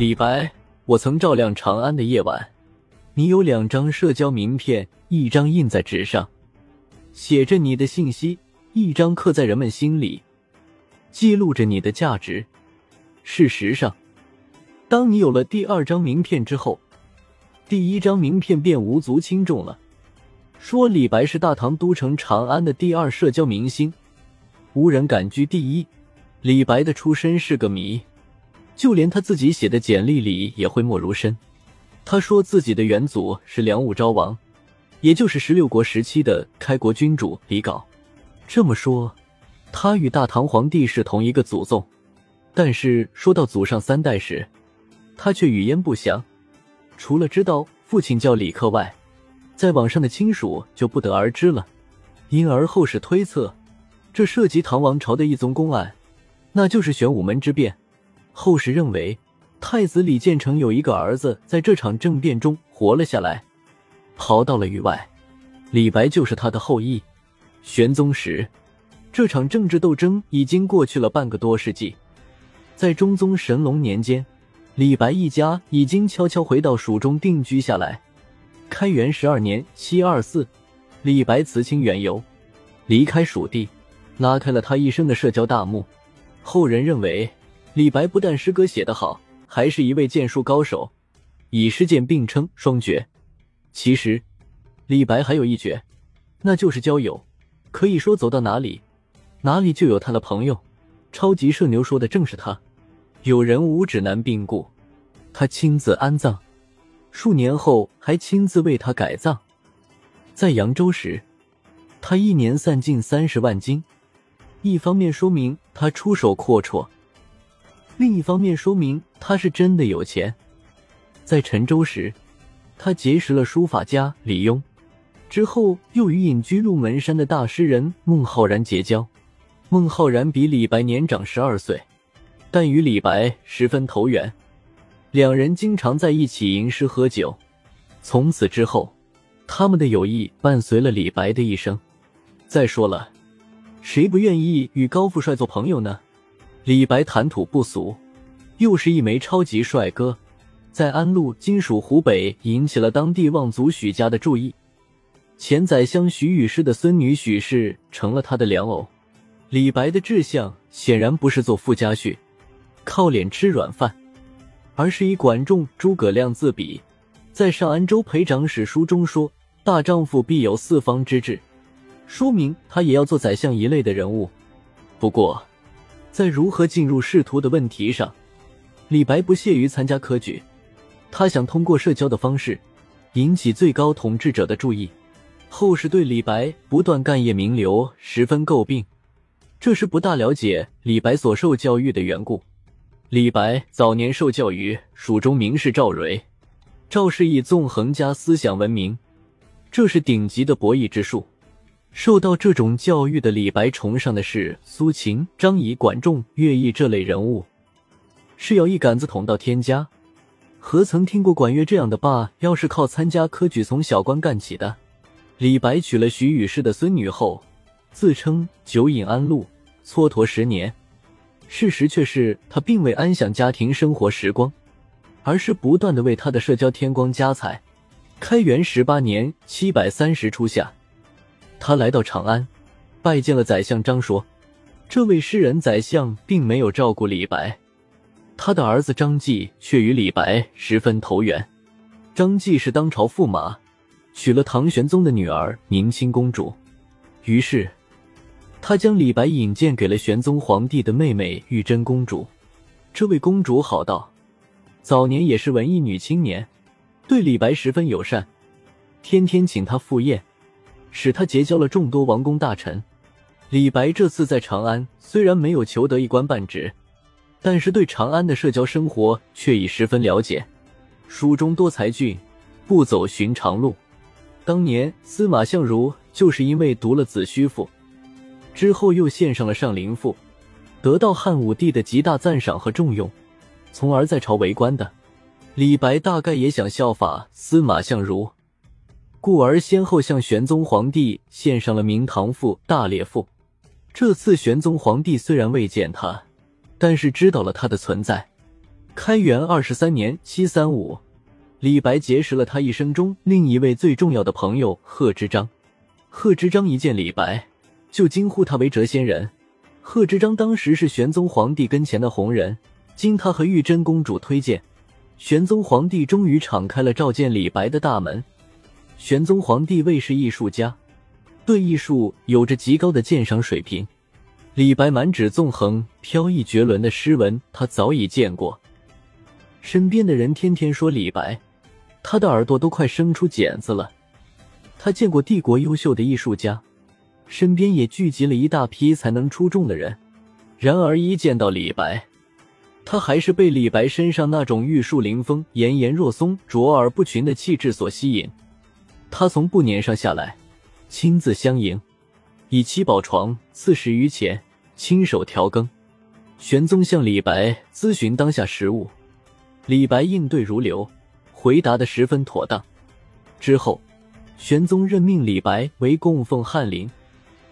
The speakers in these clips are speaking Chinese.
李白，我曾照亮长安的夜晚，你有两张社交名片，一张印在纸上，写着你的信息；一张刻在人们心里，记录着你的价值。事实上，当你有了第二张名片之后，第一张名片便无足轻重了。说李白是大唐都城长安的第二社交明星，无人敢居第一。李白的出身是个谜。就连他自己写的简历里也讳莫如深。他说自己的元祖是梁武昭王，也就是十六国时期的开国君主李杲。这么说，他与大唐皇帝是同一个祖宗。但是说到祖上三代时，他却语焉不详。除了知道父亲叫李克外，在网上的亲属就不得而知了。因而后世推测，这涉及唐王朝的一宗公案，那就是玄武门之变。后世认为，太子李建成有一个儿子在这场政变中活了下来，逃到了域外。李白就是他的后裔。玄宗时，这场政治斗争已经过去了半个多世纪。在中宗神龙年间，李白一家已经悄悄回到蜀中定居下来。开元十二年（七二四），李白辞亲远游，离开蜀地，拉开了他一生的社交大幕。后人认为。李白不但诗歌写得好，还是一位剑术高手，以诗剑并称双绝。其实，李白还有一绝，那就是交友。可以说走到哪里，哪里就有他的朋友。超级社牛说的正是他。有人无指南病故，他亲自安葬，数年后还亲自为他改葬。在扬州时，他一年散尽三十万金，一方面说明他出手阔绰。另一方面，说明他是真的有钱。在陈州时，他结识了书法家李邕，之后又与隐居鹿门山的大诗人孟浩然结交。孟浩然比李白年长十二岁，但与李白十分投缘，两人经常在一起吟诗喝酒。从此之后，他们的友谊伴随了李白的一生。再说了，谁不愿意与高富帅做朋友呢？李白谈吐不俗，又是一枚超级帅哥，在安陆（今属湖北）引起了当地望族许家的注意。前宰相许与师的孙女许氏成了他的良偶。李白的志向显然不是做富家婿，靠脸吃软饭，而是以管仲、诸葛亮自比，在《上安州裴长史书》中说：“大丈夫必有四方之志”，说明他也要做宰相一类的人物。不过，在如何进入仕途的问题上，李白不屑于参加科举，他想通过社交的方式引起最高统治者的注意。后世对李白不断干谒名流十分诟病，这是不大了解李白所受教育的缘故。李白早年受教于蜀中名士赵蕤，赵氏以纵横家思想闻名，这是顶级的博弈之术。受到这种教育的李白，崇尚的是苏秦、张仪、管仲、乐毅这类人物，是要一杆子捅到天家。何曾听过管乐这样的霸？要是靠参加科举从小官干起的。李白娶了徐与氏的孙女后，自称酒饮安陆，蹉跎十年。事实却是他并未安享家庭生活时光，而是不断的为他的社交添光加彩。开元十八年（七百三十初夏）。他来到长安，拜见了宰相张说。这位诗人宰相并没有照顾李白，他的儿子张继却与李白十分投缘。张继是当朝驸马，娶了唐玄宗的女儿宁亲公主，于是他将李白引荐给了玄宗皇帝的妹妹玉贞公主。这位公主好道，早年也是文艺女青年，对李白十分友善，天天请他赴宴。使他结交了众多王公大臣。李白这次在长安虽然没有求得一官半职，但是对长安的社交生活却已十分了解。蜀中多才俊，不走寻常路。当年司马相如就是因为读了《子虚赋》，之后又献上了《上林赋》，得到汉武帝的极大赞赏和重用，从而在朝为官的。李白大概也想效法司马相如。故而先后向玄宗皇帝献上了《明堂赋》《大列赋》。这次玄宗皇帝虽然未见他，但是知道了他的存在，开元二十三年（七三五），李白结识了他一生中另一位最重要的朋友贺知章。贺知章一见李白，就惊呼他为谪仙人。贺知章当时是玄宗皇帝跟前的红人，经他和玉真公主推荐，玄宗皇帝终于敞开了召见李白的大门。玄宗皇帝为是艺术家，对艺术有着极高的鉴赏水平。李白满纸纵横、飘逸绝伦的诗文，他早已见过。身边的人天天说李白，他的耳朵都快生出茧子了。他见过帝国优秀的艺术家，身边也聚集了一大批才能出众的人。然而一见到李白，他还是被李白身上那种玉树临风、炎炎若松、卓尔不群的气质所吸引。他从步辇上下来，亲自相迎，以七宝床赐食于前，亲手调羹。玄宗向李白咨询当下事务，李白应对如流，回答的十分妥当。之后。玄宗任命李白为供奉翰林，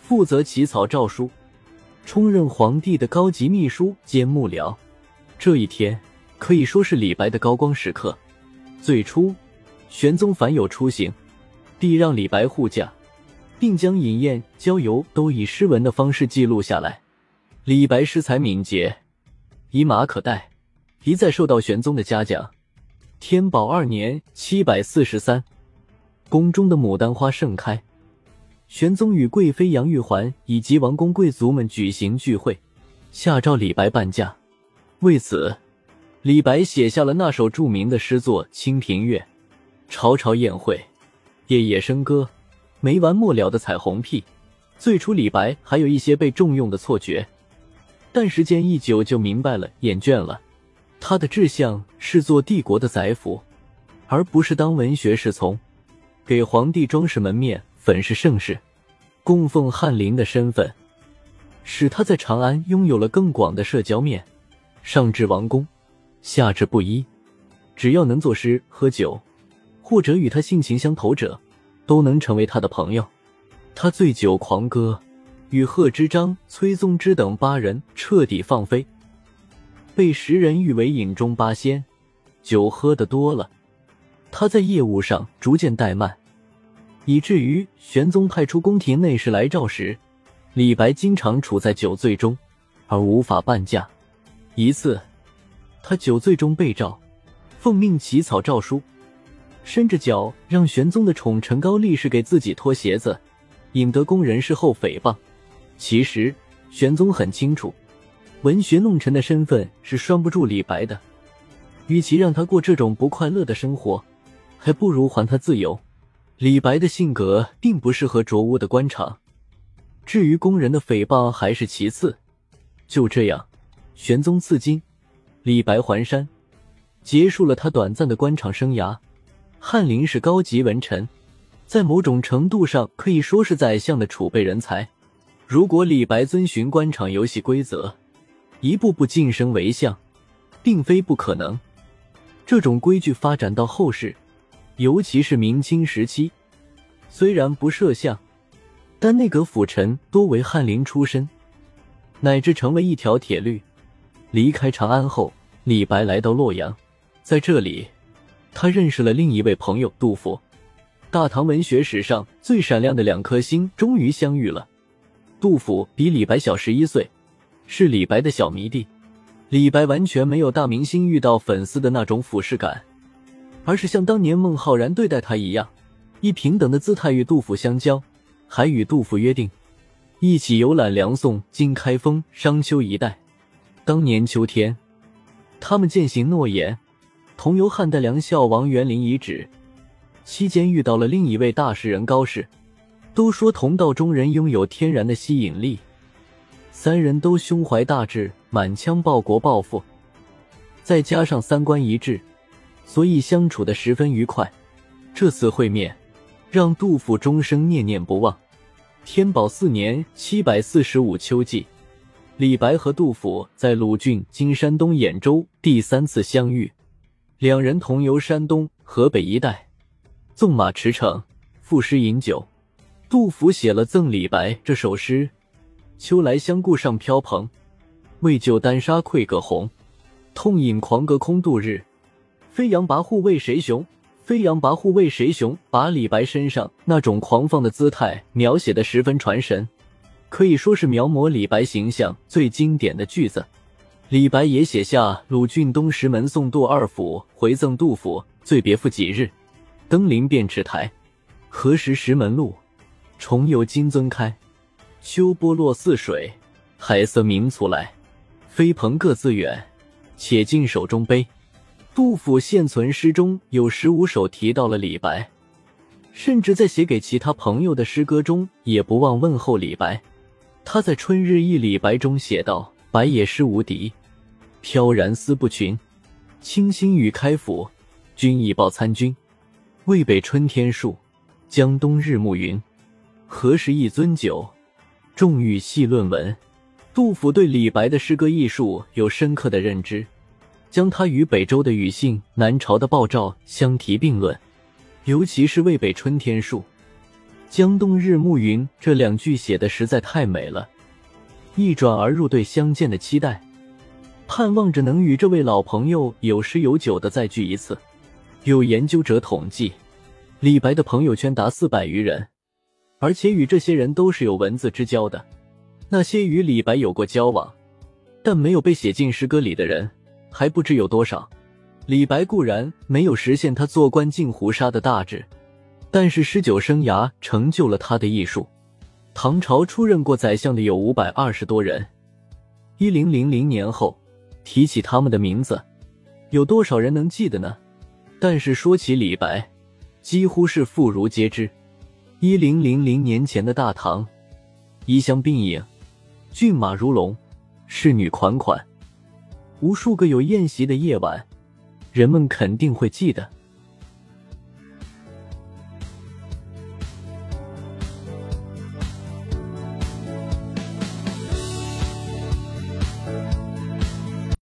负责起草诏书，充任皇帝的高级秘书兼幕僚。这一天可以说是李白的高光时刻。最初，玄宗凡有出行，必让李白护驾，并将饮宴、郊游都以诗文的方式记录下来。李白诗才敏捷，以马可待，一再受到玄宗的嘉奖。天宝二年（七百四十三）。宫中的牡丹花盛开，玄宗与贵妃杨玉环以及王公贵族们举行聚会，下诏李白伴驾。为此，李白写下了那首著名的诗作《清平乐》：“朝朝宴会，夜夜笙歌，没完没了的彩虹屁。”最初，李白还有一些被重用的错觉，但时间一久就明白了，厌倦了。他的志向是做帝国的宰辅，而不是当文学侍从。给皇帝装饰门面、粉饰盛世，供奉翰林的身份，使他在长安拥有了更广的社交面。上至王公，下至布衣，只要能作诗、喝酒，或者与他性情相投者，都能成为他的朋友。他醉酒狂歌，与贺知章、崔宗之等八人彻底放飞，被时人誉为饮中八仙。酒喝的多了，他在业务上逐渐怠慢。以至于玄宗派出宫廷内侍来召时，李白经常处在酒醉中，而无法伴驾。一次，他酒醉中被召，奉命起草诏书，伸着脚让玄宗的宠臣高力士给自己脱鞋子，引得宫人事后诽谤。其实玄宗很清楚，文学弄臣的身份是拴不住李白的，与其让他过这种不快乐的生活，还不如还他自由。李白的性格并不适合浊污的官场，至于宫人的诽谤还是其次。就这样，玄宗赐金，李白还山，结束了他短暂的官场生涯。翰林是高级文臣，在某种程度上可以说是宰相的储备人才。如果李白遵循官场游戏规则，一步步晋升为相，并非不可能。这种规矩发展到后世。尤其是明清时期，虽然不设相，但内阁辅臣多为翰林出身，乃至成为一条铁律。离开长安后，李白来到洛阳，在这里，他认识了另一位朋友杜甫。大唐文学史上最闪亮的两颗星终于相遇了。杜甫比李白小十一岁，是李白的小迷弟。李白完全没有大明星遇到粉丝的那种俯视感。而是像当年孟浩然对待他一样，以平等的姿态与杜甫相交，还与杜甫约定一起游览梁宋、经开封、商丘一带。当年秋天，他们践行诺言，同游汉代梁孝王园林遗址，期间遇到了另一位大诗人高适。都说同道中人拥有天然的吸引力，三人都胸怀大志，满腔报国抱负，再加上三观一致。所以相处的十分愉快。这次会面让杜甫终生念念不忘。天宝四年（七百四十五）秋季，李白和杜甫在鲁郡（今山东兖州）第三次相遇。两人同游山东、河北一带，纵马驰骋，赋诗饮酒。杜甫写了赠李白这首诗：“秋来相顾上飘蓬，为救丹砂愧葛洪。”痛饮狂歌空度日，飞扬跋扈为谁雄？飞扬跋扈为谁雄？把李白身上那种狂放的姿态描写的十分传神，可以说是描摹李白形象最经典的句子。李白也写下“鲁郡东石门送杜二府，回赠杜甫。醉别复几日，登临便池台。何时石门路，重游金樽开。秋波落泗水，海色明簇来。飞蓬各自远，且尽手中杯。”杜甫现存诗中有十五首提到了李白，甚至在写给其他朋友的诗歌中也不忘问候李白。他在《春日忆李白》中写道：“白也诗无敌。”飘然思不群，清新与开府。君已报参军，渭北春天树，江东日暮云。何时一樽酒，重欲细论文。杜甫对李白的诗歌艺术有深刻的认知，将他与北周的庾信、南朝的鲍照相提并论。尤其是渭北春天树，江东日暮云这两句写的实在太美了，一转而入对相见的期待。盼望着能与这位老朋友有诗有酒的再聚一次。有研究者统计，李白的朋友圈达四百余人，而且与这些人都是有文字之交的。那些与李白有过交往，但没有被写进诗歌里的人，还不知有多少。李白固然没有实现他做官进胡沙的大志，但是诗酒生涯成就了他的艺术。唐朝出任过宰相的有五百二十多人，一零零零年后。提起他们的名字，有多少人能记得呢？但是说起李白，几乎是妇孺皆知。一零零零年前的大唐，衣香鬓影，骏马如龙，侍女款款，无数个有宴席的夜晚，人们肯定会记得。